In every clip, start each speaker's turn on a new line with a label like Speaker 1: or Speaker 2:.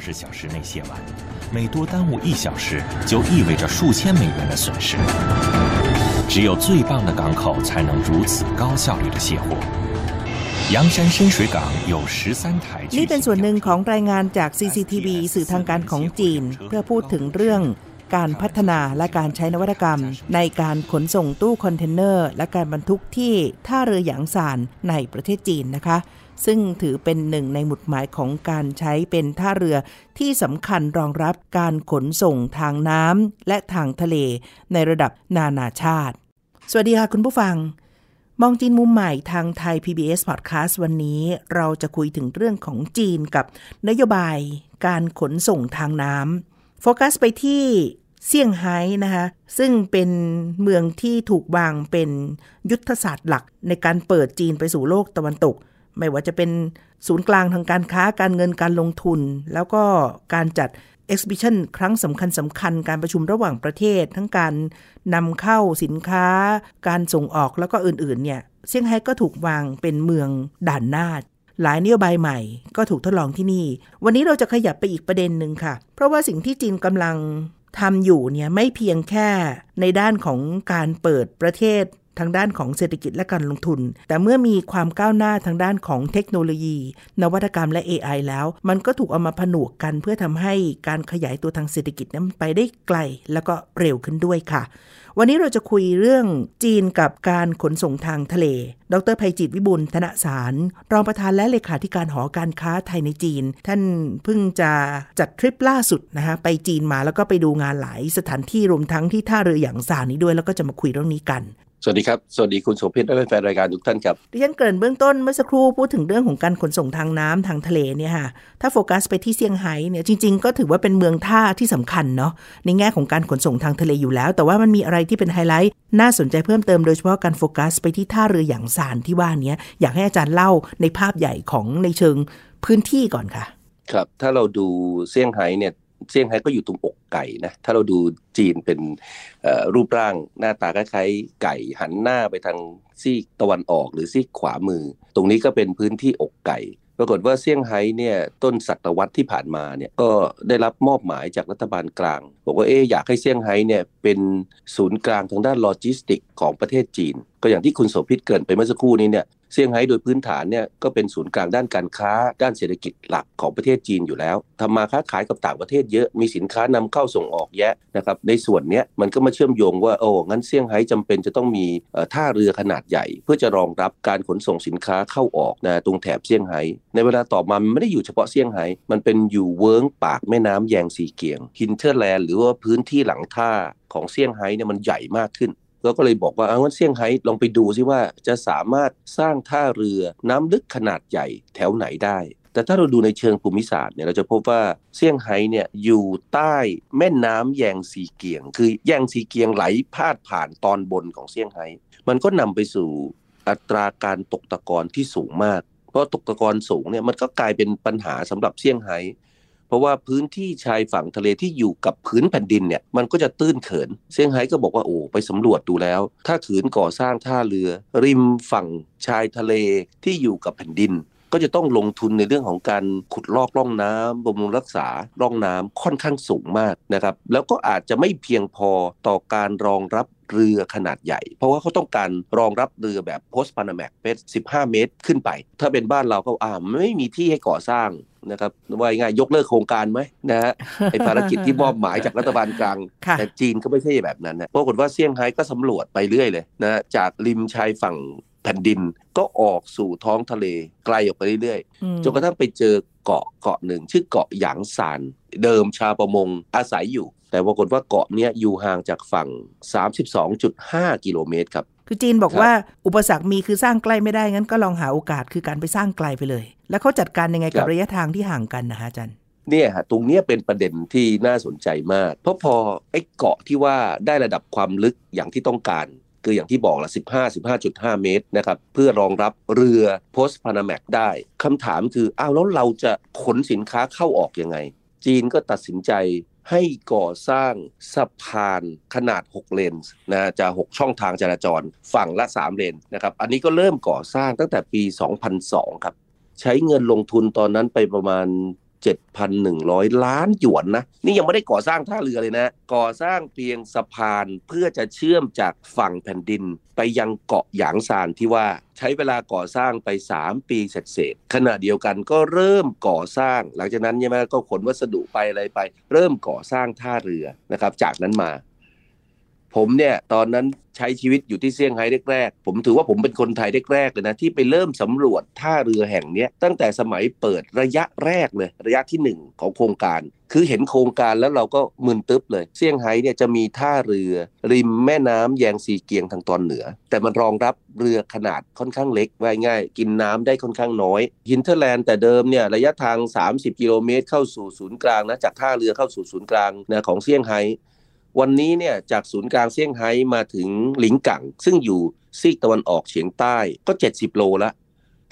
Speaker 1: 十小时内卸完，每多耽误一小时，就意味着数千美元的损失。只有最棒的港口才能如此高效率的卸货。阳山深水港有十三台。
Speaker 2: นี่เป็นส่วนหนึ่งของรายงานจาก CCTV สื่อทางการของจีน เพื่อพูดถึงเรื่องการพัฒนาและการใช้นวัตกรรม ในการขนส่งตู้คอนเทนเนอร์ และการบรรทุกที่ท่าเรือหยางซานในประเทศจีนนะคะ ซึ่งถือเป็นหนึ่งในหมุดหมายของการใช้เป็นท่าเรือที่สำคัญรองรับการขนส่งทางน้ำและทางทะเลในระดับนานาชาติ สวัสดีค่ะคุณผู้ฟัง มองจีนมุมใหม่ทางไทย PBS Podcast วันนี้เราจะคุยถึงเรื่องของจีนกับนโยบายการขนส่งทางน้ำโฟกัสไปที่เซี่ยงไฮ้นะคะซึ่งเป็นเมืองที่ถูกวางเป็นยุทธศาสตร์หลักในการเปิดจีนไปสู่โลกตะวันตก ไม่ว่าจะเป็นศูนย์กลางทางการค้าการเงินการลงทุน แล้วก็การจัด exhibition ครั้งสำคัญสำคัญการประชุมระหว่างประเทศ ทั้งการนำเข้าสินค้า การส่งออกแล้วก็อื่นๆเนี่ยเซี่ยงไฮ้ก็ถูกวางเป็นเมืองด่านหน้าหลายนโยบายใหม่ก็ถูกทดลองที่นี่ วันนี้เราจะขยับไปอีกประเด็นหนึ่งค่ะ เพราะว่าสิ่งที่จีนกำลังทำอยู่เนี่ยไม่เพียงแค่ในด้านของการเปิดประเทศ ทางด้านของเศรษฐกิจและการลงทุน แต่เมื่อมีความก้าวหน้าทางด้านของเทคโนโลยี นวัตกรรมและ AI แล้ว มันก็ถูกเอามาผนวกกันเพื่อทำให้การขยายตัวทางเศรษฐกิจนั้นไปได้ไกล แล้วก็เร็วขึ้นด้วยค่ะ วันนี้เราจะคุยเรื่องจีนกับการขนส่งทางทะเล ดรภัยจิตวิบุลธนสาร รองประธานและเลขาธิการหอการค้าไทยในจีน ท่านเพิ่งจะจัดทริปล่าสุดนะคะไปจีนมาแล้วก็ไปดูงานหลายสถานที่รวมทั้งที่ท่าเรือหยางซานนี้ด้วย แล้วก็จะมาคุยเรื่องนี้กัน
Speaker 3: สวัสดีครับ สวัสดีคุณโสภิตและแฟนรายการทุกท่านครับ
Speaker 2: ดิฉันเกริ่นเบื้องต้นเมื่อสักครู่พูดถึงเรื่องของการขนส่งทางน้ำทางทะเลเนี่ยค่ะถ้าโฟกัสไปที่เซี่ยงไฮ้เนี่ยจริง ๆ ก็ถือว่าเป็นเมืองท่าที่สำคัญเนาะในแง่ของการขนส่งทางทะเลอยู่แล้ว แต่ว่ามันมีอะไรที่เป็นไฮไลท์น่าสนใจเพิ่มเติมโดยเฉพาะการโฟกัสไปที่ท่าเรือหยางซานที่ว่านี้อยากให้อาจารย์เล่าในภาพใหญ่ของในเชิงพื้นที่ก่อนค่ะ
Speaker 3: ครับถ้าเราดูเซี่ยงไฮ้เนี่ย เซี่ยงไฮ้ก็อยู่ตรงอกไก่นะ ถ้าเราดูจีนเป็นรูปร่างหน้าตาคล้ายๆไก่หันหน้าไปทางซีกตะวันออกหรือซีกขวามือ ตรงนี้ก็เป็นพื้นที่อกไก่ ปรากฏว่าเซี่ยงไฮ้เนี่ยต้นศตวรรษที่ผ่านมาเนี่ยก็ได้รับมอบหมายจากรัฐบาลกลางบอกว่าเอ๊อยากให้เซี่ยงไฮ้เนี่ยเป็นศูนย์กลางทางด้านโลจิสติกของประเทศจีน ก็อย่างที่คุณโสภิตเกริ่นไปเมื่อสักครู่นี้เนี่ย เซี่ยงไฮ้โดยพื้นฐานเนี่ยก็เป็นศูนย์กลางด้านการค้า ด้านเศรษฐกิจหลักของประเทศจีนอยู่แล้วทำมาค้าขายกับต่างประเทศเยอะมีสินค้านำเข้าส่งออกแยะนะครับในส่วนเนี้ยมันก็มาเชื่อมโยงว่าโอ้งั้นเซี่ยงไฮ้จำเป็นจะต้องมีท่าเรือขนาดใหญ่ เพื่อจะรองรับการขนส่งสินค้าเข้าออกนะตรงแถบเซี่ยงไฮ้ในเวลาต่อมามันไม่ได้อยู่เฉพาะเซี่ยงไฮ้มันเป็นอยู่เวิ้งปากแม่น้ำแยงซีเกียง hinterland หรือว่าพื้นที่หลังท่าของเซี่ยงไฮ้เนี่ยมันใหญ่มากขึ้น เราก็เลยบอกว่าเอางั้นเซี่ยงไฮ้ลองไปดูซิว่าจะสามารถสร้างท่าเรือน้ำลึกขนาดใหญ่แถวไหนได้ แต่ถ้าเราดูในเชิงภูมิศาสตร์เนี่ยเราจะพบว่าเซี่ยงไฮ้เนี่ยอยู่ใต้แม่น้ำแยงซีเกียง คือแยงซีเกียงไหลพาดผ่านตอนบนของเซี่ยงไฮ้มันก็นำไปสู่อัตราการตกตะกอนที่สูงมาก เพราะตกตะกอนสูงเนี่ยมันก็กลายเป็นปัญหาสำหรับเซี่ยงไฮ้ เพราะว่าพื้นที่ชายฝั่งทะเลที่อยู่กับพื้นแผ่นดินเนี่ยมันก็จะตื้นเขินเซี่ยงไฮ้ก็บอกว่าโอ้ไปสำรวจดูแล้ว ถ้าขืนก่อสร้างท่าเรือ ริมฝั่งชายทะเลที่อยู่กับแผ่นดินก็จะต้องลงทุนในเรื่องของการขุดลอกร่องน้ำบำรุงรักษาร่องน้ำค่อนข้างสูงมากนะครับ แล้วก็อาจจะไม่เพียงพอต่อการรองรับ เรือขนาดใหญ่ เพราะว่าเขาต้องการรองรับเรือแบบโพสต์พานาแมกเป็น 15 เมตรขึ้นไป ถ้าเป็นบ้านเราก็อ่าไม่มีที่ให้ก่อสร้างนะครับว่าง่ายยกเลิกโครงการไหมนะฮะไอภารกิจที่มอบหมายจากรัฐบาลกลาง แต่จีนก็ไม่ใช่แบบนั้นนะปรากฏว่าเซี่ยงไฮ้ก็สำรวจไปเรื่อยเลยนะจากริมชายฝั่งแผ่นดินก็ออกสู่ท้องทะเลไกลออกไปเรื่อยๆจนกระทั่งไปเจอ เกาะเกาะหนึ่ง ชื่อเกาะหยางซาน เดิมชาวประมงอาศัยอยู่ แต่ปรากฏว่าเกาะนี้อยู่ห่างจากฝั่ง 32.5 กิโลเมตรครับ
Speaker 2: คือจีนบอกว่าอุปสรรคมีคือสร้างใกล้ไม่ได้งั้นก็ลองหาโอกาสคือการไปสร้างไกลไปเลย แล้วเขาจัดการยังไงกับระยะทางที่ห่างกันนะฮะอาจารย์
Speaker 3: เนี่ยฮะตรงเนี้ยเป็นประเด็นที่น่าสนใจมาก เพราะพอไอ้เกาะที่ว่าได้ระดับความลึกอย่างที่ต้องการ คืออย่างที่บอกละ15 15.5 เมตรนะครับเพื่อรองรับเรือโพสพานาแมกได้คำถามคืออ้าวแล้วเราจะขนสินค้าเข้าออกยังไง จีนก็ตัดสินใจให้ก่อสร้างสะพานขนาด 6 เลนนะจะ 6 ช่องทางจราจรฝั่งละ 3 เลนนะครับอันนี้ก็เริ่มก่อสร้างตั้งแต่ปี 2002 ครับ ใช้เงินลงทุนตอนนั้นไปประมาณ 7,100 ล้านหยวนนะ นี่ยังไม่ได้ก่อสร้างท่าเรือเลยนะ ก่อสร้างเพียงสะพานเพื่อจะเชื่อมจากฝั่งแผ่นดิน ไปยังเกาะหยางซานที่ว่าใช้เวลาก่อสร้างไป 3 ปีเสร็จๆขณะเดียวกันก็เริ่มก่อสร้าง หลังจากนั้นใช่ไหมก็ขนวัสดุไปอะไรไป เริ่มก่อสร้างท่าเรือนะครับ จากนั้นมา ผมเนี่ยตอนนั้นใช้ชีวิตอยู่ที่เซี่ยงไฮ้แรกๆ ผมถือว่าผมเป็นคนไทยแรกๆเลยนะ ที่ไปเริ่มสำรวจท่าเรือแห่งนี้ตั้งแต่สมัยเปิดระยะแรกเลย ระยะที่ 1 ของโครงการ คือเห็นโครงการแล้วเราก็มึนตึ๊บเลย เซี่ยงไฮ้เนี่ยจะมีท่าเรือ ริมแม่น้ำแยงซีเกียงทางตอนเหนือ แต่มันรองรับเรือขนาดค่อนข้างเล็กไว้ง่าย กินน้ำได้ค่อนข้างน้อยhinterland แต่เดิมเนี่ยระยะทาง 30 กิโลเมตร เข้าสู่ศูนย์กลางนะจากท่าเรือเข้าสู่ศูนย์กลางนะของเซี่ยงไฮ้ วันนี้เนี่ยจากศูนย์กลางเซี่ยงไฮ้มาถึงหลิงกังซึ่งอยู่ซีกตะวันออกเฉียงใต้ก็ 70 โลละ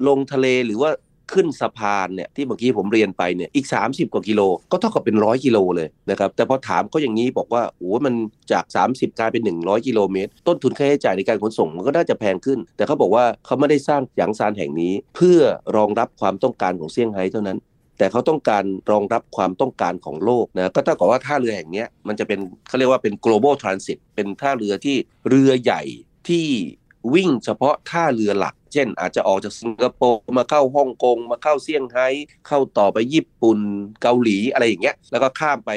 Speaker 3: ลงทะเลหรือว่าขึ้นสะพานเนี่ยที่เมื่อกี้ผมเรียนไปเนี่ยอีก 30 กว่ากิโล ก็เท่ากับเป็นร้อยกิโลเลยนะครับแต่พอถามเขาอย่างนี้บอกว่าโอ้มันจาก 30กลายเป็น 100 กิโลเมตร ต้นทุนค่าใช้จ่ายในการขนส่งมันก็น่าจะแพงขึ้น แต่เขาบอกว่าเขาไม่ได้สร้างหยางซานแห่งนี้ เพื่อรองรับความต้องการของเซี่ยงไฮ้เท่านั้น แต่เขาต้องการรองรับความต้องการของโลกนะก็เท่ากับว่าท่าเรือแห่งนี้มันจะเป็นเขาเรียกว่าเป็น global transit เป็นท่าเรือที่เรือใหญ่ที่วิ่งเฉพาะท่าเรือหลัก เช่น อาจจะออกจากสิงคโปร์มาเข้าฮ่องกงมาเข้าเซี่ยงไฮ้เข้าต่อไปญี่ปุ่นเกาหลีอะไรอย่างเงี้ยแล้วก็ข้ามไป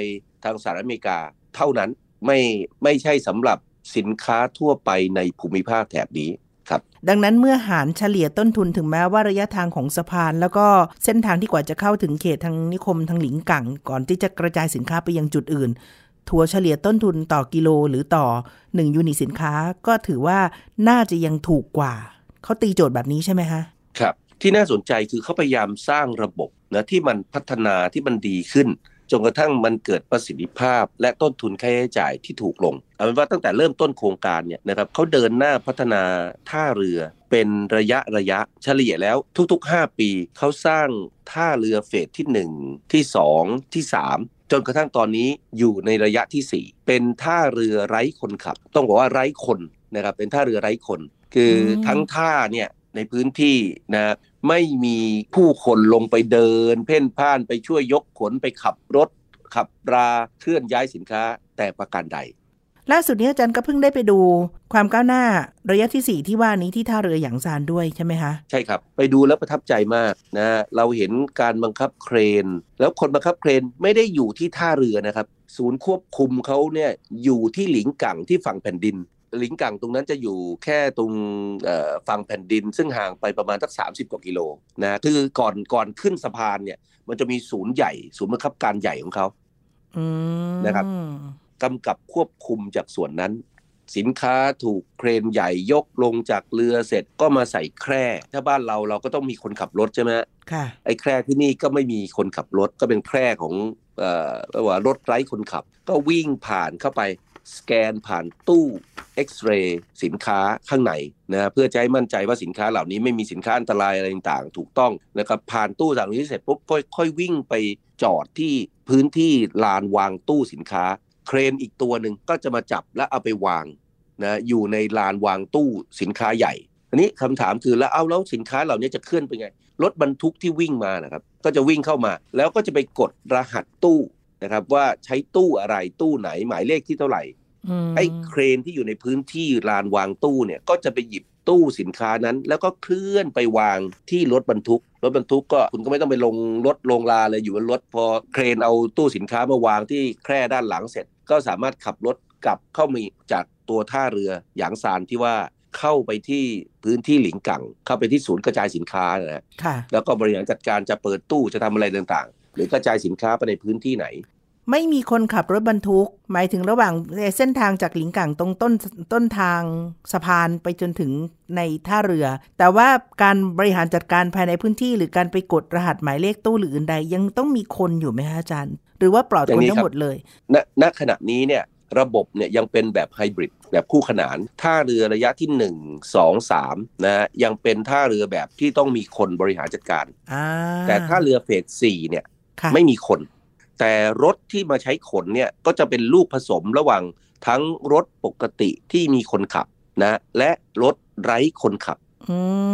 Speaker 3: ทางสหรัฐอเมริกาเท่านั้นไม่ไม่ใช่สำหรับสินค้าทั่วไปในภูมิภาคแถบนี้ ครับ
Speaker 2: ดังนั้นเมื่อหารเฉลี่ยต้นทุนถึงแม้ว่าระยะทางของสะพาน แล้วก็เส้นทางที่กว่าจะเข้าถึงเขตทางนิคมทางหลิงกังก่อนที่จะกระจายสินค้าไปยังจุดอื่น ถัวเฉลี่ยต้นทุนต่อกิโลหรือต่อ 1 ยูนิตสินค้าก็ถือว่าน่าจะยังถูกกว่า เขาตีโจทย์แบบนี้ใช่ไหมคะ
Speaker 3: ครับที่น่าสนใจคือเขาพยายามสร้างระบบนะที่มันพัฒนาที่มันดีขึ้น จนกระทั่งมันเกิดประสิทธิภาพ และต้นทุนค่าใช้จ่ายที่ถูกลงเอาเป็นว่าตั้งแต่เริ่มต้นโครงการเนี่ยนะครับเขาเดินหน้าพัฒนาท่าเรือเป็นระยะระยะเฉลี่ยแล้วทุก ๆ 5 ปีเขาสร้างท่าเรือเฟสที่ 1 ที่ 2 ที่ 3จนกระทั่งตอนนี้อยู่ในระยะที่ 4 เป็นท่าเรือไร้คนขับ ต้องบอกว่าไร้คนนะครับเป็นท่าเรือไร้คน คืออ
Speaker 2: ม
Speaker 3: ทั้งท่าเนี่ย ในพื้นที่นะไม่มีผู้คนลงไปเดิน เพ่นพ่านไปช่วยยกขนไปขับรถ ขับราเคลื่อนย้ายสินค้าแต่ประการใด
Speaker 2: ล่าสุดนี้อาจารย์ก็เพิ่งได้ไปดู ความก้าวหน้าระยะที่ 4 ที่ว่านี้ที่ท่าเรือหยางซานด้วยใช่ไหมคะ
Speaker 3: ใช่ครับ ไปดูแล้วประทับใจมากนะเราเห็นการบังคับเครน แล้วคนบังคับเครนไม่ได้อยู่ที่ท่าเรือนะครับ ศูนย์ควบคุมเขาเนี่ยอยู่ที่หลิงกังที่ฝั่งแผ่นดินห ลิงกังตรงนั้นจะอยู่แค่ตรงเอ่อฝั่งแผ่นดิน ซึ่งห่างไปประมาณสัก 30 กว่ากิโลนะคือก่อนก่อนขึ้นสะพานเนี่ย มันจะมีศูนย์ใหญ่ ศูนย์บังคับการใหญ่ของเขา
Speaker 2: อืม
Speaker 3: นะครับกำกับควบคุมจากส่วนนั้น สินค้าถูกเครนใหญ่ยกลงจากเรือเสร็จก็มาใส่แคร่ ถ้าบ้านเราเราก็ต้องมีคนขับรถใช่ไหมฮะ
Speaker 2: ค่ะ
Speaker 3: ไอ้แคร่ที่นี่ก็ไม่มีคนขับรถก็เป็นแคร่ของเอ่อเรียกว่ารถไร้คนขับ ก็วิ่งผ่านเข้าไป สแกนผ่านตู้เอ็กซเรย์สินค้าข้างในนะเพื่อจะให้มั่นใจว่าสินค้าเหล่านี้ไม่มีสินค้าอันตรายอะไรต่างๆ ถูกต้องนะครับผ่านตู้จากนี้เสร็จปุ๊บค่อยวิ่งไปจอดที่พื้นที่ลานวางตู้สินค้า เครนอีกตัวหนึ่งก็จะมาจับและเอาไปวางนะอยู่ในลานวางตู้สินค้าใหญ่อันนี้คำถามคือแล้วเอาแล้วสินค้าเหล่านี้จะเคลื่อนไปไงรถบรรทุกที่วิ่งมานะครับก็จะวิ่งเข้ามา แล้วก็จะไปกดรหัสตู้ นะครับ ว่าใช้ตู้อะไรตู้ไหนหมายเลขที่เท่าไหร่
Speaker 2: อืม
Speaker 3: ไอ้เครนที่อยู่ในพื้นที่ลานวางตู้เนี่ยก็จะไปหยิบตู้สินค้านั้น แล้วก็เคลื่อนไปวางที่รถบรรทุก รถบรรทุกก็คุณก็ไม่ต้องไปลงรถลงลาเลยอยู่บนรถพอเครนเอาตู้สินค้ามาวางที่แคร่ด้านหลังเสร็จ ก็สามารถขับรถกลับเข้ามีจากตัวท่าเรือหยางซานที่ว่าเข้าไปที่พื้นที่หลิงกังเข้าไปที่ศูนย์กระจายสินค้านะฮะ
Speaker 2: ค่ะ
Speaker 3: แล้วก็บริหารจัดการจะเปิดตู้จะทำอะไรต่างๆ หรือกระจายสินค้าไปในพื้นที่ไหน
Speaker 2: ไม่มีคนขับรถบรรทุก หมายถึงระหว่างเส้นทางจากหลิงกังตรงต้นต้นทางสะพานไปจนถึงในท่าเรือ แต่ว่าการบริหารจัดการภายในพื้นที่ หรือการไปกดรหัสหมายเลขตู้หรืออื่นใด ยังต้องมีคนอยู่ไหมคะอาจารย์ หรือว่าปลอดคนทั้งหมดเลย
Speaker 3: ณณขณะนี้เนี่ยระบบเนี่ยยังเป็นแบบไฮบริดแบบคู่ขนานท่าเรือระยะที่ 1 2 3นะยังเป็นท่าเรือแบบที่ต้องมีคนบริหารจัดการ แต่ท่าเรือเฟส4เนี่ยไม่มีคน แต่รถที่มาใช้ขนเนี่ยก็จะเป็นลูกผสมระหว่างทั้งรถปกติที่มีคนขับนะและรถไร้คนขับ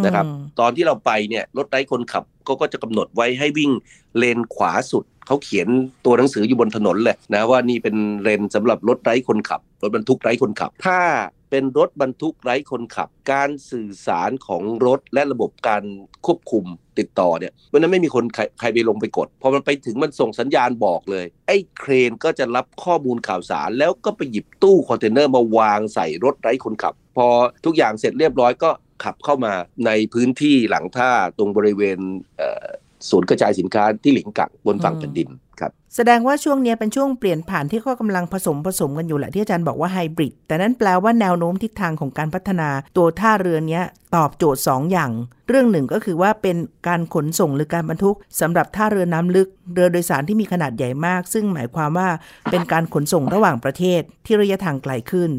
Speaker 3: นะครับ ตอนที่เราไปเนี่ยรถไร้คนขับก็ก็จะกำหนดไว้ให้วิ่งเลนขวาสุดเขาเขียนตัวหนังสืออยู่บนถนนเลยนะว่านี่เป็นเลนสำหรับรถไร้คนขับ รถบรรทุกไร้คนขับ ถ้า เป็นรถบรรทุกไร้คนขับ การสื่อสารของรถและระบบการควบคุมติดต่อเนี่ยวันนั้นไม่มีคนใครใครไปลงไปกดพอมันไปถึงมันส่งสัญญาณบอกเลย ไอ้เครนก็จะรับข้อมูลข่าวสาร แล้วก็ไปหยิบตู้คอนเทนเนอร์มาวางใส่รถไร้คนขับ พอทุกอย่างเสร็จเรียบร้อยก็ขับเข้ามาในพื้นที่หลังท่าตรงบริเวณศูนย์กระจายสินค้าที่หลิงกังบนฝั่งแผ่นดินครับ
Speaker 2: แสดงว่าช่วงนี้เป็นช่วงเปลี่ยนผ่านที่ก็กำลังผสมผสมกันอยู่แหละที่อาจารย์บอกว่าไฮบริดแต่นั้นแปลว่าแนวโน้มทิศทางของการพัฒนาตัวท่าเรือนี้ตอบโจทย์ 2 อย่าง เรื่องหนึ่งก็คือว่าเป็นการขนส่งหรือการบรรทุกสำหรับท่าเรือน้ำลึก เรือโดยสารที่มีขนาดใหญ่มาก ซึ่งหมายความว่าเป็นการขนส่งระหว่างประเทศที่ระยะทางไกลขึ้น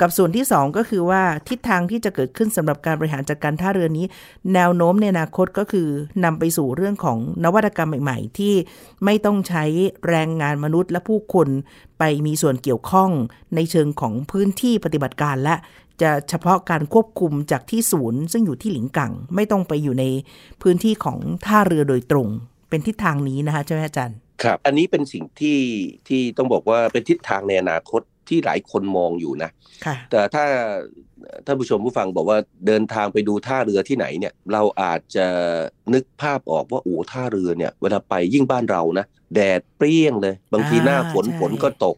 Speaker 2: กับส่วนที่ 2 ก็คือว่าทิศทางที่จะเกิดขึ้นสำหรับการบริหารจัดการท่าเรือนี้ แนวโน้มในอนาคตก็คือนำไปสู่เรื่องของนวัตกรรมใหม่ ๆ ที่ไม่ต้องใช้แรงงานมนุษย์และผู้คนไปมีส่วนเกี่ยวข้องในเชิงของพื้นที่ปฏิบัติการและจะเฉพาะการควบคุมจากที่ศูนย์ ซึ่งอยู่ที่หลิงกัง ไม่ต้องไปอยู่ในพื้นที่ของท่าเรือโดยตรง เป็นทิศทางนี้นะคะใช่ไหมอาจารย์
Speaker 3: ครับ อันนี้เป็นสิ่งที่ที่ต้องบอกว่าเป็นทิศทางในอนาคตที่หลายคนมองอยู่นะ แต่ถ้า ท่านผู้ชมผู้ฟังบอกว่าเดินทางไปดูท่าเรือที่ไหนเนี่ย เราอาจจะนึกภาพออกว่าโอ้ท่าเรือเนี่ย เวลาไปยิ่งบ้านเรานะ แดดเปรี้ยงเลย บางทีหน้าฝนฝนก็ตก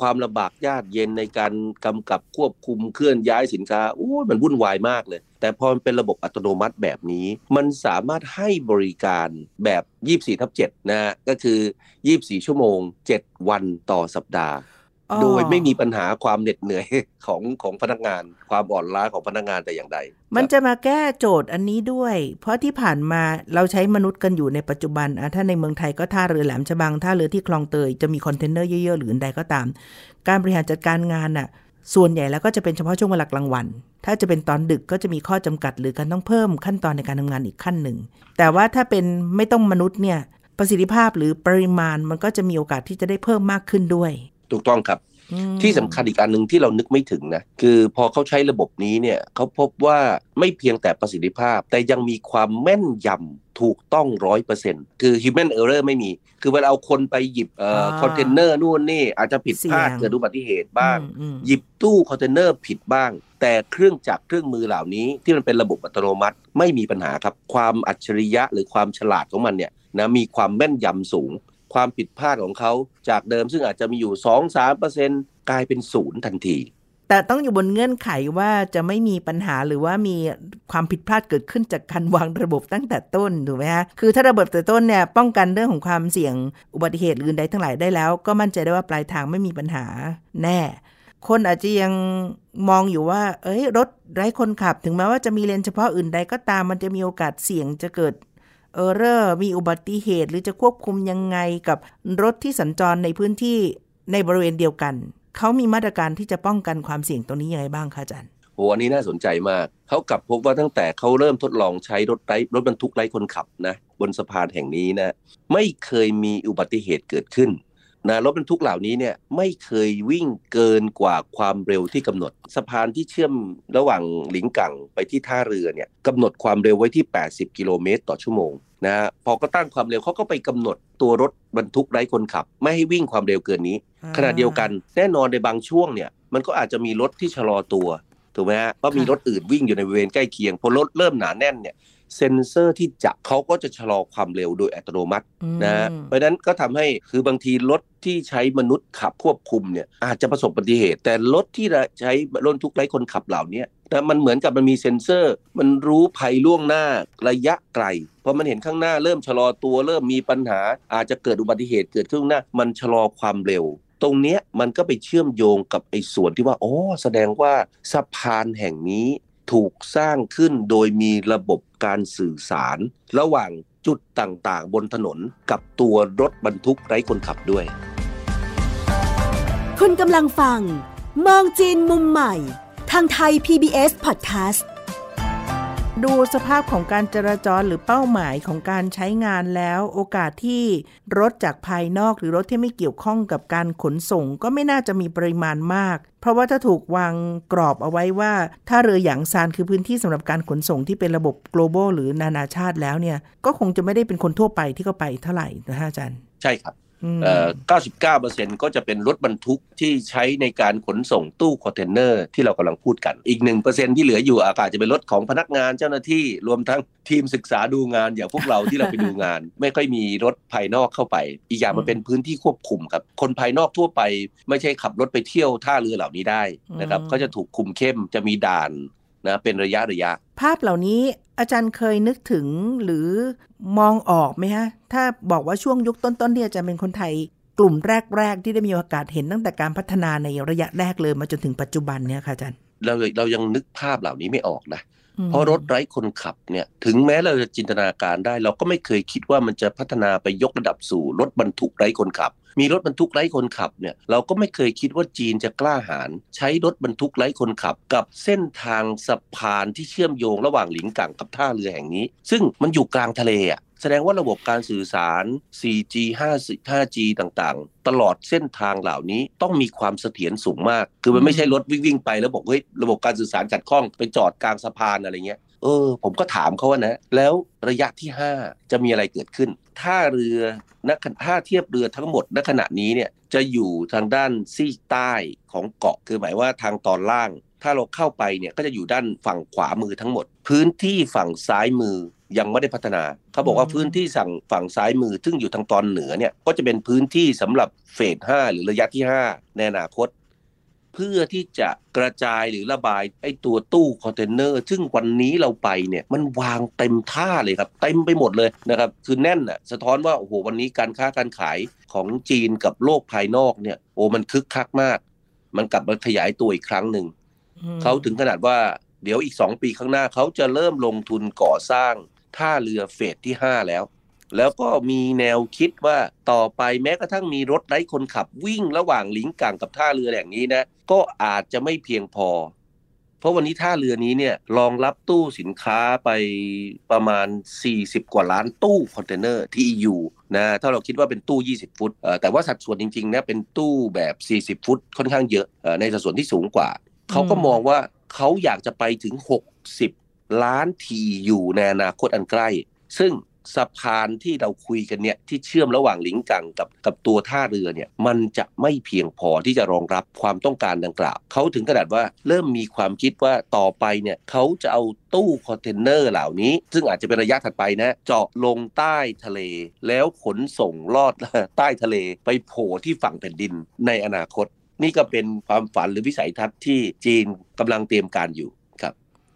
Speaker 3: ความลำบากยากเย็นในการกำกับควบคุมเคลื่อนย้ายสินค้าโอ้มันวุ่นวายมากเลย แต่พอมันเป็นระบบอัตโนมัติแบบนี้ มันสามารถให้บริการแบบ 24ทับ7นะก็คือ 24 ชั่วโมง 7 วันต่อสัปดาห์ โดยไม่มีปัญหาความเหน็ดเหนื่อยของของพนักงาน ความอ่อนล้าของพนักงานแต่อย่างใด
Speaker 2: มันจะมาแก้โจทย์อันนี้ด้วย เพราะที่ผ่านมาเราใช้มนุษย์กันอยู่ในปัจจุบันถ้าในเมืองไทยก็ท่าเรือแหลมฉบังท่าเรือที่คลองเตยจะมีคอนเทนเนอร์เยอะๆหรือใดก็ตาม การบริหารจัดการงานน่ะส่วนใหญ่แล้วก็จะเป็นเฉพาะช่วงเวลากลางวัน ถ้าจะเป็นตอนดึกก็จะมีข้อจำกัด หรือการต้องเพิ่มขั้นตอนในการทำงานอีกขั้นหนึ่ง แต่ว่าถ้าเป็นไม่ต้องมนุษย์เนี่ยประสิทธิภาพหรือปริมาณมันก็จะมีโอกาสที่จะได้เพิ่มมากขึ้นด้วย
Speaker 3: ถูกต้องครับ ที่สำคัญอีกอันหนึ่งที่เรานึกไม่ถึงนะคือพอเขาใช้ระบบนี้เนี่ยเขาพบว่าไม่เพียงแต่ประสิทธิภาพ แต่ยังมีความแม่นยำถูกต้องร้อยเปอร์เซ็นต์คือ human error ไม่มี คือเวลาเอาคนไปหยิบเอ่อคอนเทนเนอร์นู่นนี่อาจจะผิดพลาดเกิดอุบัติเหตุบ้าง หยิบตู้คอนเทนเนอร์ผิดบ้าง แต่เครื่องจักรเครื่องมือเหล่านี้ที่มันเป็นระบบอัตโนมัติไม่มีปัญหาครับ ความอัจฉริยะหรือความฉลาดของมันเนี่ยนะมีความแม่นยำสูง ความผิดพลาดของเขาจากเดิมซึ่งอาจจะมีอยู่ 2-3%กลายเป็นศูนย์ทันที
Speaker 2: แต่ต้องอยู่บนเงื่อนไขว่าจะไม่มีปัญหาหรือว่ามีความผิดพลาดเกิดขึ้นจากการวางระบบตั้งแต่ต้นถูกไหมฮะคือถ้าระบบแต่ต้นเนี่ยป้องกันเรื่องของความเสี่ยงอุบัติเหตุอื่นใดทั้งหลายได้แล้ว ก็มั่นใจได้ว่าปลายทางไม่มีปัญหาแน่คนอาจจะยังมองอยู่ว่า เอ้ย รถไร้คนขับ ถึงแม้ว่าจะมีเลนเฉพาะอื่นใดก็ตามมันจะมีโอกาสเสี่ยงจะเกิด error มีอุบัติเหตุ หรือจะควบคุมยังไงกับรถที่สัญจรในพื้นที่ในบริเวณเดียวกัน เขามีมาตรการที่จะป้องกันความเสี่ยงตรงนี้ยังไงบ้างคะอาจารย์
Speaker 3: โอ้อันนี้น่าสนใจมาก เขากลับพบว่าตั้งแต่เขาเริ่มทดลองใช้รถไร้รถบรรทุกไร้คนขับนะบนสะพานแห่งนี้นะ ไม่เคยมีอุบัติเหตุเกิดขึ้น นะรถบรรทุกเหล่านี้เนี่ยไม่เคยวิ่งเกินกว่าความเร็วที่กำหนด สะพานที่เชื่อมระหว่างหลิงกังไปที่ท่าเรือเนี่ยกำหนดความเร็วไว้ที่ 80 กิโลเมตรต่อชั่วโมงนะพอก็ตั้งความเร็วเขาก็ไปกำหนดตัวรถบรรทุกไร้คนขับ ไม่ให้วิ่งความเร็วเกินนี้ ขณะเดียวกันแน่นอนในบางช่วงเนี่ยมันก็อาจจะมีรถที่ชะลอตัวถูกไหมฮะก็มีรถอื่นวิ่งอยู่ในบริเวณใกล้เคียงพอรถเริ่มหนาแน่นเนี่ย เซ็นเซอร์ที่จับเขาก็จะชะลอความเร็วโดยอัตโนมัตินะเพราะนั้นก็ทำให้คือบางทีรถที่ใช้มนุษย์ขับควบคุมเนี่ยอาจจะประสบอุบัติเหตุ แต่รถที่ใช้รถทุกไร้คนขับเหล่านี้นะมันเหมือนกับมันมีเซ็นเซอร์ มันรู้ภัยล่วงหน้าระยะไกลพอมันเห็นข้างหน้าเริ่มชะลอตัวเริ่มมีปัญหา อาจจะเกิดอุบัติเหตุเกิดขึ้นหน้า มันชะลอความเร็วตรงเนี้ยมันก็ไปเชื่อมโยงกับไอ้ส่วนที่ว่า อ๋อ แสดงว่าสะพานแห่งนี้ ถูกสร้างขึ้นโดยมีระบบการสื่อสาร ระหว่างจุดต่างๆ บนถนนกับตัวรถบรรทุกไร้คนขับด้วย
Speaker 4: คุณกำลังฟัง มองจีนมุมใหม่ ทางไทย PBS Podcast
Speaker 2: ดูสภาพของการจราจรหรือเป้าหมายของการใช้งานแล้ว โอกาสที่รถจากภายนอกหรือรถที่ไม่เกี่ยวข้องกับการขนส่ง ก็ไม่น่าจะมีปริมาณมาก เพราะว่าถ้าถูกวางกรอบเอาไว้ว่า ถ้าเรือหยางซานคือพื้นที่สำหรับการขนส่งที่เป็นระบบ global หรือนานาชาติแล้วเนี่ยก็คงจะไม่ได้เป็นคนทั่วไปที่เข้าไปเท่าไหร่นะฮะอาจารย์
Speaker 3: ใช่ครับ 99%ก็จะเป็นรถบรรทุกที่ใช้ในการขนส่งตู้คอนเทนเนอร์ที่เรากำลังพูดกัน อีก 1%ที่เหลืออยู่อากาศจะเป็นรถของพนักงานเจ้าหน้าที่รวมทั้งทีมศึกษาดูงานอย่างพวกเราที่เราไปดูงาน ไม่ค่อยมีรถภายนอกเข้าไป อีกอย่างมันเป็นพื้นที่ควบคุมครับ คนภายนอกทั่วไป ไม่ใช่ขับรถไปเที่ยวท่าเรือเหล่านี้ได้นะครับก็จะถูกคุมเข้มจะมีด่าน นะเป็นระยะระยะ
Speaker 2: ภาพเหล่านี้อาจารย์เคยนึกถึงหรือมองออกไหมฮะ ถ้าบอกว่าช่วงยุคต้นๆที่อาจารย์เป็นคนไทย กลุ่มแรก ๆ ที่ได้มีโอกาสเห็นตั้งแต่การพัฒนาในระยะแรกเลยมาจนถึงปัจจุบันเนี่ยค่ะอาจารย์
Speaker 3: เราเรายังนึกภาพเหล่านี้ไม่ออกนะ เพราะรถไร้คนขับเนี่ยถึงแม้เราจะจินตนาการได้ เราก็ไม่เคยคิดว่ามันจะพัฒนาไปยกระดับสู่รถบรรทุกไร้คนขับ มีรถบรรทุกไร้คนขับเนี่ยเราก็ไม่เคยคิดว่าจีนจะกล้าหาญใช้รถบรรทุกไร้คนขับ กับเส้นทางสะพานที่เชื่อมโยงระหว่างหลิงกังกับท่าเรือแห่งนี้ ซึ่งมันอยู่กลางทะเลอะ แสดงว่าระบบการสื่อสาร 4G 5G ต่างๆ ตลอดเส้นทางเหล่านี้ต้องมีความเสถียรสูงมาก คือมันไม่ใช่รถวิ่งไปแล้วบอกเฮ้ยระบบการสื่อสารขัดข้องไปจอดกลางสะพานอะไรเงี้ยเออผมก็ถามเขาว่านะ แล้วระยะที่ 5 จะมีอะไรเกิดขึ้นถ้าเรือนักท่าเทียบเรือทั้งหมดณขณะนี้เนี่ยจะอยู่ทางด้านซีกใต้ของเกาะคือหมายว่าทางตอนล่าง ถ้าเราเข้าไปเนี่ยก็จะอยู่ด้านฝั่งขวามือทั้งหมด พื้นที่ฝั่งซ้ายมือยังไม่ได้พัฒนาเขาบอกว่าพื้นที่สั่งฝั่งซ้ายมือ ซึ่งอยู่ทางตอนเหนือเนี่ยก็จะเป็นพื้นที่สำหรับเฟสห้าหรือระยะที่5ในอนาคต เพื่อที่จะกระจายหรือระบายไอ้ตัวตู้คอนเทนเนอร์ซึ่งวันนี้เราไปเนี่ยมันวางเต็มท่าเลยครับเต็มไปหมดเลยนะครับคือแน่นอะสะท้อนว่าโอ้โหวันนี้การค้าการขายของจีนกับโลกภายนอกเนี่ยโอ้มันคึกคักมาก มันกลับมาขยายตัวอีกครั้งหนึ่งเขาถึงขนาดว่า เดี๋ยวอีกสองปีข้างหน้าเขาจะเริ่มลงทุนก่อสร้างท่าเรือเฟสที่ 5 แล้ว แล้วก็มีแนวคิดว่าต่อไปแม้กระทั่งมีรถไร้คนขับวิ่งระหว่างลิงกังกับท่าเรือแห่งนี้นะ ก็อาจจะไม่เพียงพอ เพราะวันนี้ท่าเรือนี้เนี่ยรองรับตู้สินค้าไปประมาณ 40 กว่าล้านตู้คอนเทนเนอร์ที่อยู่นะถ้าเราคิดว่าเป็นตู้ 20 ฟุต แต่ว่าสัดส่วนจริงๆนะเป็นตู้แบบ 40 ฟุตค่อนข้างเยอะในสัดส่วนที่สูงกว่า เขาก็มองว่า เขาอยากจะไปถึง 60 ล้านทีอยู่ในอนาคตอันใกล้ ซึ่งสะพานที่เราคุยกันเนี่ยที่เชื่อมระหว่างลิงกังกับกับตัวท่าเรือเนี่ยมันจะไม่เพียงพอที่จะรองรับความต้องการดังกล่าวเขาถึงขนาดว่าเริ่มมีความคิดว่าต่อไปเนี่ยเขาจะเอาตู้คอนเทนเนอร์เหล่านี้ ซึ่งอาจจะเป็นระยะถัดไปนะเจาะลงใต้ทะเล แล้วขนส่งลอดใต้ทะเลไปโผล่ที่ฝั่งแผ่นดินในอนาคต นี่ก็เป็นความฝันหรือวิสัยทัศน์ที่จีนกำลังเตรียมการอยู่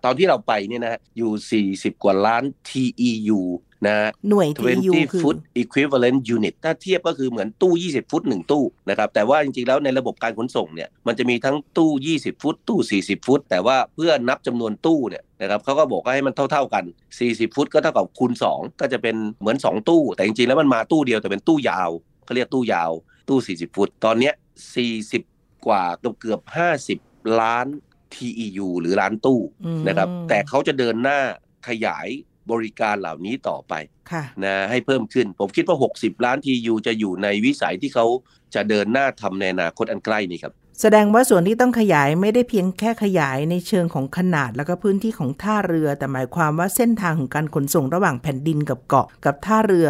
Speaker 3: ตอนที่เราไปเนี่ยนะอยู่ 40 กว่าล้าน TEU นะ
Speaker 2: หน่วย TEU
Speaker 3: คือ foot equivalent unit ถ้าเทียบก็คือเหมือนตู้ 20 ฟุต 1 ตู้นะครับ แต่ว่าจริงๆ แล้วในระบบการขนส่งเนี่ย มันจะมีทั้งตู้ 20 ฟุต ตู้ 40 ฟุต แต่ว่าเพื่อนับจำนวนตู้เนี่ยนะครับเขาก็บอกให้มันเท่า ๆกัน 40 ฟุตก็เท่ากับคูณ 2 ก็จะเป็นเหมือน 2 ตู้ แต่จริงๆ แล้วมันมาตู้เดียวแต่เป็นตู้ยาวเขาเรียกตู้ยาว ตู้ 40 ฟุต ตอนเนี้ย40 กว่าเกือบเกือบ50ล้าน TEU หรือร้านตู้นะครับ แต่เขาจะเดินหน้าขยายบริการเหล่านี้ต่อไปนะให้เพิ่มขึ้น ผมคิดว่า 60 ล้าน TEU จะอยู่ในวิสัยที่เขาจะเดินหน้าทำในอนาคตอันใกล้นี้ครับ
Speaker 2: แสดงว่าส่วนที่ต้องขยายไม่ได้เพียงแค่ขยายในเชิงของขนาดแล้วก็พื้นที่ของท่าเรือ แต่หมายความว่าเส้นทางของการขนส่งระหว่างแผ่นดินกับเกาะกับท่าเรือ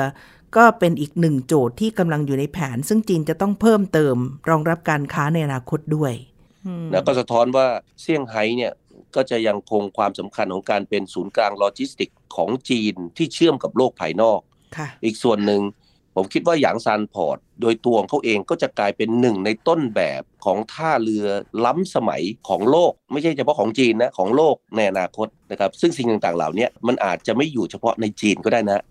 Speaker 2: ก็เป็นอีกหนึ่งโจทย์ที่กำลังอยู่ในแผน ซึ่งจีนจะต้องเพิ่มเติม รองรับการค้าในอนาคตด้วย
Speaker 3: แล้วก็สะท้อนว่าเซี่ยงไฮ้เนี่ยก็จะยังคงความสำคัญของการเป็นศูนย์กลางโลจิสติกของจีนที่เชื่อมกับโลกภายนอก
Speaker 2: ค่ะ
Speaker 3: อีกส่วนหนึ่งผมคิดว่าหยางซาน Port โดยตัวของเขาเองก็จะกลายเป็นหนึ่งในต้นแบบของท่าเรือล้ำสมัยของโลก ไม่ใช่เฉพาะของจีนนะ ของโลกในอนาคตนะครับ ซึ่งสิ่งต่างๆเหล่านี้มันอาจจะไม่อยู่เฉพาะในจีนก็ได้นะ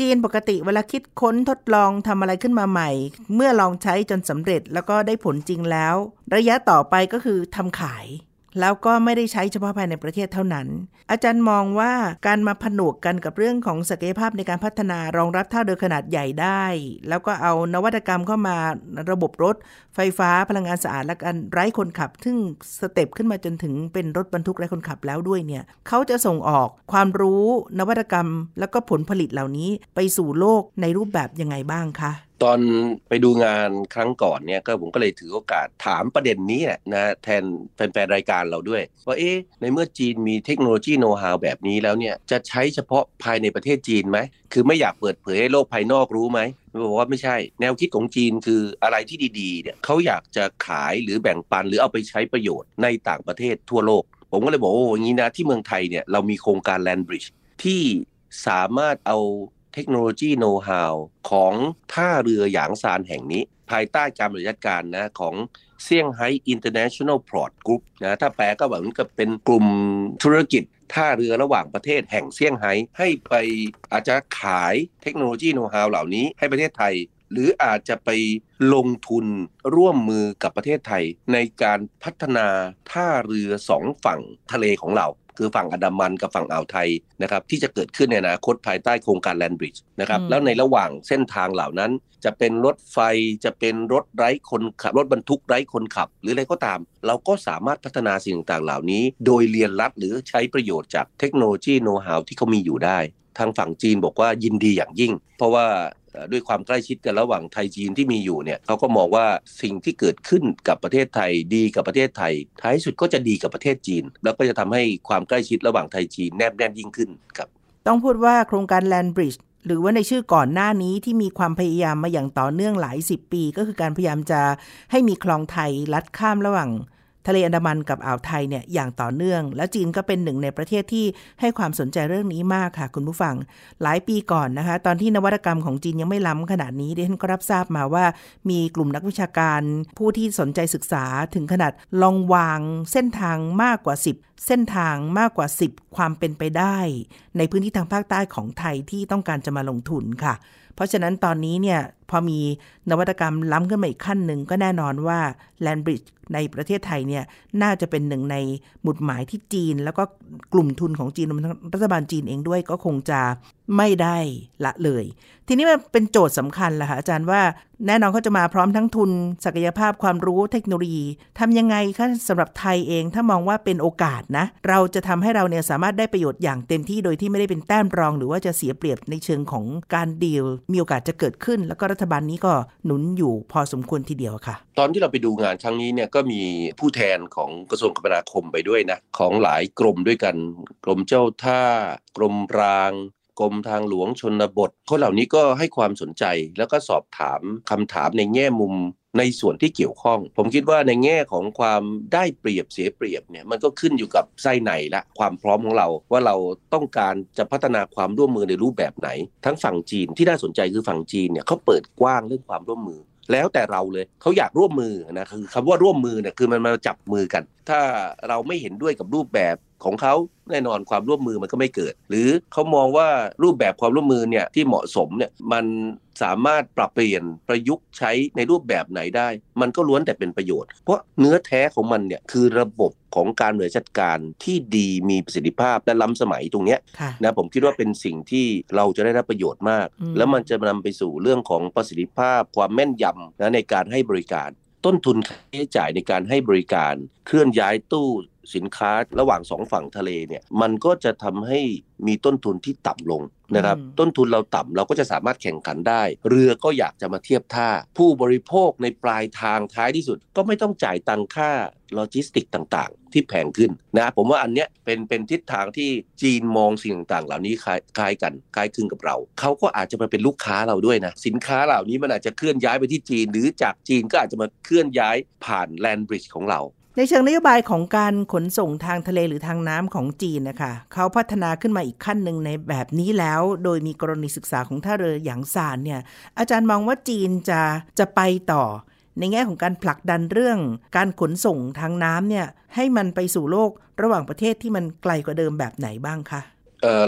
Speaker 2: จีนปกติเวลาคิดค้นทดลองทำอะไรขึ้นมาใหม่ เมื่อลองใช้จนสำเร็จแล้วก็ได้ผลจริงแล้ว ระยะต่อไปก็คือทำขาย แล้วก็ไม่ได้ใช้เฉพาะภายในประเทศเท่านั้น อาจารย์มองว่าการมาผนวกกันกับเรื่องของศักยภาพในการพัฒนารองรับท่าเรือขนาดใหญ่ได้ แล้วก็เอานวัตกรรมเข้ามาระบบรถ ไฟฟ้าพลังงานสะอาดและการไร้คนขับ ซึ่งสเต็ปขึ้นมาจนถึงเป็นรถบรรทุกไร้คนขับแล้วด้วยเนี่ยเขาจะส่งออกความรู้นวัตกรรม แล้วก็ผลผลิตเหล่านี้ไปสู่โลกในรูปแบบยังไงบ้างคะ
Speaker 3: ตอนไปดูงานครั้งก่อนเนี่ยก็ผมก็เลยถือโอกาสถามประเด็นนี้นะแทนแฟนๆรายการเราด้วยว่าเอ๊ะในเมื่อจีนมีเทคโนโลยีโน้ตฮาวแบบนี้แล้วเนี่ยจะใช้เฉพาะภายในประเทศจีนไหมคือไม่อยากเปิดเผยให้โลกภายนอกรู้ไหมบอกว่าไม่ใช่ แนวคิดของจีนคืออะไรที่ดีๆเนี่ยเขาอยากจะขายหรือแบ่งปันหรือเอาไปใช้ประโยชน์ในต่างประเทศทั่วโลก ผมก็เลยบอกโอ้อย่างนี้นะที่เมืองไทยเนี่ยเรามีโครงการ Land Bridge ที่สามารถเอา เทคโนโลยีโน้ตฮาวของท่าเรือหยางซานแห่งนี้ ภายใต้การบริหารการนะของเซี่ยงไฮ้ International Port Group นะถ้าแปลก็แบบเหมือนกับเป็นกลุ่มธุรกิจท่าเรือระหว่างประเทศแห่งเซี่ยงไฮ้ให้ไปอาจจะขายเทคโนโลยีโน้ตฮาวเหล่านี้ให้ประเทศไทย หรืออาจจะไปลงทุนร่วมมือกับประเทศไทย ในการพัฒนาท่าเรือสองฝั่งทะเลของเรา คือฝั่งอันดามันกับฝั่งอ่าวไทยนะครับที่จะเกิดขึ้นในอนาคตภายใต้โครงการแลนบริดจ์นะครับ
Speaker 2: อืม
Speaker 3: แล้วในระหว่างเส้นทางเหล่านั้นจะเป็นรถไฟจะเป็นรถไร้คนขับรถบรรทุกไร้คนขับ หรืออะไรก็ตาม เราก็สามารถพัฒนาสิ่งต่างๆเหล่านี้ โดยเรียนรัดหรือใช้ประโยชน์จากเทคโนโลยีโน้ตฮาวที่เขามีอยู่ได้ ทางฝั่งจีนบอกว่ายินดีอย่างยิ่ง เพราะว่าเอ่อ ด้วยความใกล้ชิดกันระหว่างไทยจีนที่มีอยู่เนี่ยเขาก็มองว่าสิ่งที่เกิดขึ้นกับประเทศไทยดีกับประเทศไทย ท้ายสุดก็จะดีกับประเทศจีน แล้วก็จะทำให้ความใกล้ชิดระหว่างไทยจีนแนบแน่นยิ่งขึ้นครับ
Speaker 2: ต้องพูดว่าโครงการ Land Bridge หรือว่าในชื่อก่อนหน้านี้ที่มีความพยายามมาอย่างต่อเนื่องหลายสิบปี ก็คือการพยายามจะให้มีคลองไทยลัดข้ามระหว่าง ทะเลอันดามันกับอ่าวไทยเนี่ยอย่างต่อเนื่อง และจีนก็เป็นหนึ่งในประเทศที่ให้ความสนใจเรื่องนี้มากค่ะ คุณผู้ฟัง หลายปีก่อนนะคะ ตอนที่นวัตกรรมของจีนยังไม่ล้ำขนาดนี้ดิฉันก็รับทราบมาว่า มีกลุ่มนักวิชาการ ผู้ที่สนใจศึกษาถึงขนาดลองวางเส้นทางมากกว่า 10 เส้นทางมากกว่า 10 ความเป็นไปได้ ในพื้นที่ทางภาคใต้ของไทยที่ต้องการจะมาลงทุนค่ะ เพราะฉะนั้นตอนนี้เนี่ย พอมีนวัตกรรมล้ำขึ้นมาอีกขั้นหนึ่งก็แน่นอนว่า Land Bridge ในประเทศไทยเนี่ยน่าจะเป็นหนึ่งในหมุดหมายที่จีน แล้วก็กลุ่มทุนของจีนรวมทั้งรัฐบาลจีนเองด้วยก็คงจะไม่ได้ละเลย ทีนี้มันเป็นโจทย์สำคัญล่ะค่ะอาจารย์ว่าแน่นอนเขาจะมาพร้อมทั้งทุน ศักยภาพความรู้เทคโนโลยีทำยังไงคะสำหรับไทยเองถ้ามองว่าเป็นโอกาสนะ เราจะทำให้เราเนี่ยสามารถได้ประโยชน์อย่างเต็มที่โดยที่ไม่ได้เป็นแต้มรอง หรือว่าจะเสียเปรียบในเชิงของการดีลมีโอกาสจะเกิดขึ้น แล้วก็รัฐบาลนี้ก็หนุนอยู่พอสมควรทีเดียวค่ะ
Speaker 3: ตอนที่เราไปดูงานครั้งนี้เนี่ยก็มีผู้แทนของกระทรวงคมนาคมไปด้วยนะ ของหลายกรมด้วยกัน กรมเจ้าท่ากรมรางกรมทางหลวงชนบทคนเหล่านี้ก็ให้ความสนใจแล้วก็สอบถามคำถามในแง่มุม ในส่วนที่เกี่ยวข้อง ผมคิดว่าในแง่ของความได้เปรียบเสียเปรียบเนี่ยมันก็ขึ้นอยู่กับไส้ในละความพร้อมของเรา ว่าเราต้องการจะพัฒนาความร่วมมือในรูปแบบไหน ทั้งฝั่งจีนที่น่าสนใจคือฝั่งจีนเนี่ยเขาเปิดกว้างเรื่องความร่วมมือ แล้วแต่เราเลยเขาอยากร่วมมือนะคือคำว่าร่วมมือเนี่ยคือมันมาจับมือกัน ถ้าเราไม่เห็นด้วยกับรูปแบบ ของเขาแน่นอนความร่วมมือมันก็ไม่เกิด หรือเขามองว่ารูปแบบความร่วมมือเนี่ยที่เหมาะสมเนี่ยมันสามารถปรับเปลี่ยนประยุกต์ใช้ในรูปแบบไหนได้ มันก็ล้วนแต่เป็นประโยชน์ เพราะเนื้อแท้ของมันเนี่ยคือระบบของการบริหารจัดการที่ดีมีประสิทธิภาพและล้ำสมัยตรงเนี้ย
Speaker 2: ค่ะ
Speaker 3: นะผมคิดว่าเป็นสิ่งที่เราจะได้รับประโยชน์มาก
Speaker 2: อืม
Speaker 3: แล้วมันจะนำไปสู่เรื่องของประสิทธิภาพ ความแม่นยำนะในการให้บริการต้นทุนค่าใช้จ่ายในการให้บริการ เคลื่อนย้ายตู้ สินค้าระหว่างสองฝั่งทะเลเนี่ยมันก็จะทำให้มีต้นทุนที่ต่ำลงนะครับ
Speaker 2: อืม
Speaker 3: ต้นทุนเราต่ำเราก็จะสามารถแข่งขันได้ เรือก็อยากจะมาเทียบท่า ผู้บริโภคในปลายทางท้ายที่สุด ก็ไม่ต้องจ่ายตังค่าโลจิสติกต่างๆ ที่แพงขึ้นนะผมว่าอันเนี้ยเป็นเป็นทิศทางที่จีนมองสิ่งต่างๆ เหล่านี้คล้ายคล้ายกันคล้ายคลึงกับเรา เขาก็อาจจะมาเป็นลูกค้าเราด้วยนะ สินค้าเหล่านี้มันอาจจะเคลื่อนย้ายไปที่จีน หรือจากจีนก็อาจจะมาเคลื่อนย้ายผ่านแลนด์บริดจ์ของเรา
Speaker 2: ในเชิงนโยบายของการขนส่งทางทะเลหรือทางน้ำของจีนนะคะเขาพัฒนาขึ้นมาอีกขั้นหนึ่งในแบบนี้แล้ว โดยมีกรณีศึกษาของท่าเรือหยางซานเนี่ยอาจารย์มองว่าจีนจะจะไปต่อ ในแง่ของการผลักดันเรื่อง การขนส่งทางน้ำเนี่ยให้มันไปสู่โลกระหว่างประเทศที่มันไกลกว่าเดิมแบบไหนบ้างคะ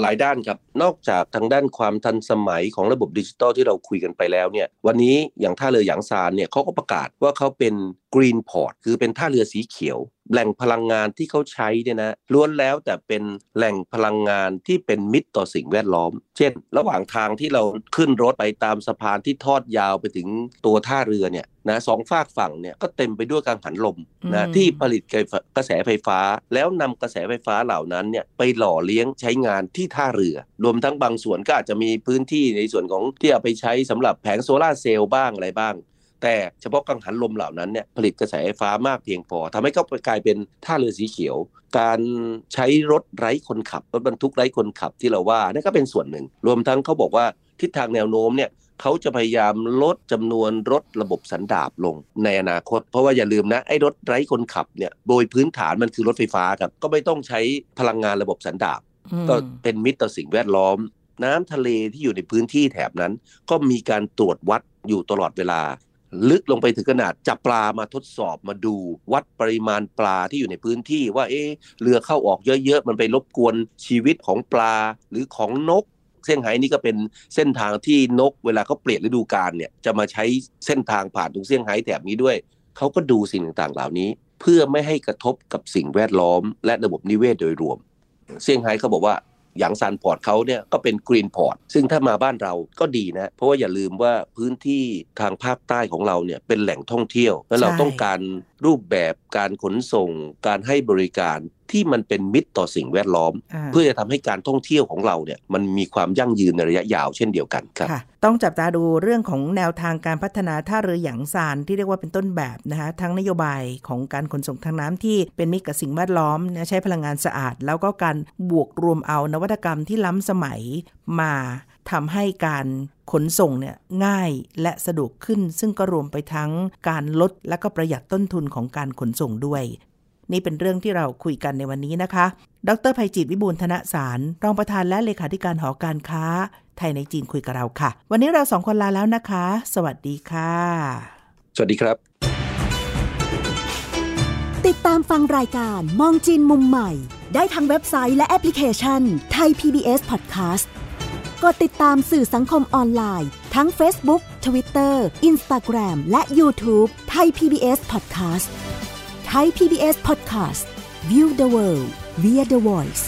Speaker 3: หลายด้านครับ นอกจากทางด้านความทันสมัยของระบบดิจิตอลที่เราคุยกันไปแล้วเนี่ยวันนี้อย่างท่าเรือหยางซานเนี่ยเขาก็ประกาศว่าเขาเป็น Green Port คือเป็นท่าเรือสีเขียวแหล่งพลังงานที่เขาใช้เนี่ยนะล้วนแล้วแต่เป็นแหล่งพลังงานที่เป็นมิตรต่อสิ่งแวดล้อม เช่น ระหว่างทางที่เราขึ้นรถไปตามสะพานที่ทอดยาวไปถึงตัวท่าเรือเนี่ยนะสองฝากฝั่งเนี่ยก็เต็มไปด้วยกังหันลมนะที่ผลิตกระแสไฟฟ้า แล้วนำกระแสไฟฟ้าเหล่านั้นเนี่ยไปหล่อเลี้ยงใช้งานที่ท่าเรือ รวมทั้งบางส่วนก็อาจจะมีพื้นที่ในส่วนของที่เอาไปใช้สำหรับแผงโซลาเซลล์บ้างอะไรบ้าง แต่เฉพาะกังหันลมเหล่านั้นเนี่ยผลิตกระแสไฟฟ้ามากเพียงพอทำให้เขากลายเป็นท่าเรือสีเขียว การใช้รถไร้คนขับ รถบรรทุกไร้คนขับที่เราว่านี่ก็เป็นส่วนหนึ่ง รวมทั้งเขาบอกว่าทิศทางแนวโน้มเนี่ยเขาจะพยายามลดจำนวนรถระบบสันดาบลงในอนาคต เพราะว่าอย่าลืมนะไอ้รถไร้คนขับเนี่ยโดยพื้นฐานมันคือรถไฟฟ้าครับก็ไม่ต้องใช้พลังงานระบบสันดาบ ก็เป็นมิตรต่อสิ่งแวดล้อม น้ำทะเลที่อยู่ในพื้นที่แถบนั้น ก็มีการตรวจวัดอยู่ตลอดเวลา ลึกลงไปถึงขนาดจับปลามาทดสอบมาดู วัดปริมาณปลาที่อยู่ในพื้นที่ว่าเอ๊เรือเข้าออกเยอะๆ มันไปรบกวนชีวิตของปลาหรือของนกเซี่ยงไฮ้นี่ก็เป็นเส้นทางที่นกเวลาเขาเปลี่ยนฤดูกาลเนี่ยจะมาใช้เส้นทางผ่านตรงเซี่ยงไฮ้แถบนี้ด้วยเขาก็ดูสิ่งต่างๆ เหล่านี้ เพื่อไม่ให้กระทบกับสิ่งแวดล้อม และระบบนิเวศโดยรวม เซี่ยงไฮ้เขาบอกว่า หยางซาน Port เขาเนี่ยก็เป็น Green Port ซึ่งถ้ามาบ้านเราก็ดีนะ เพราะว่าอย่าลืมว่าพื้นที่ทางภาคใต้ของเราเนี่ยเป็นแหล่งท่องเที่ยว และเราต้องการ รูปแบบการขนส่ง การให้บริการที่มันเป็นมิตรต่อสิ่งแวดล้อม เพื่อจะทำให้การท่องเที่ยวของเราเนี่ยมันมีความยั่งยืนในระยะยาวเช่นเดียวกันครับ
Speaker 2: ต้องจับตาดูเรื่องของแนวทางการพัฒนาท่าเรือหยางซานที่เรียกว่าเป็นต้นแบบนะคะทั้งนโยบายของการขนส่งทางน้ำที่เป็นมิตรกับสิ่งแวดล้อมใช้พลังงานสะอาด แล้วก็การบวกรวมเอานวัตกรรมที่ล้ำสมัยมา ทำให้การขนส่งเนี่ยง่ายและสะดวกขึ้น ซึ่งก็รวมไปทั้งการลดและก็ประหยัดต้นทุนของการขนส่งด้วย นี่เป็นเรื่องที่เราคุยกันในวันนี้นะคะ ดรภัยจิตวิบูลธนสาร รองประธานและเลขาธิการหอการค้า ไทยในจีนคุยกับเราค่ะ วันนี้เราสองคนลาแล้วนะคะ สวัสดีค่ะ
Speaker 3: สวัสดีครับ
Speaker 4: ติดตามฟังรายการมองจีนมุมใหม่ ได้ทางเว็บไซต์และแอปพลิเคชันไทย PBS Podcast กดติดตามสื่อสังคมออนไลน์ ทั้ง Facebook, Twitter, Instagram และ YouTube ไทย PBS Podcast ไทย PBS Podcast View the world via the voice